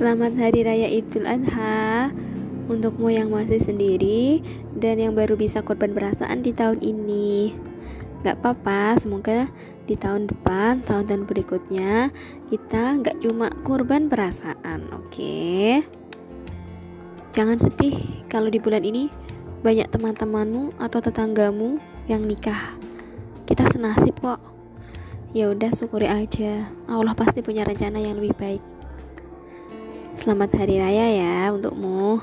Selamat Hari Raya Idul Adha Untukmu yang masih sendiri Dan yang baru bisa korban perasaan di tahun ini Gak apa-apa, semoga di tahun depan, tahun-tahun berikutnya Kita gak cuma korban perasaan, oke? Okay? Jangan sedih kalau di bulan ini Banyak teman-temanmu atau tetanggamu yang nikah Kita senasib kok Ya udah syukuri aja Allah pasti punya rencana yang lebih baik Selamat hari raya ya untukmu.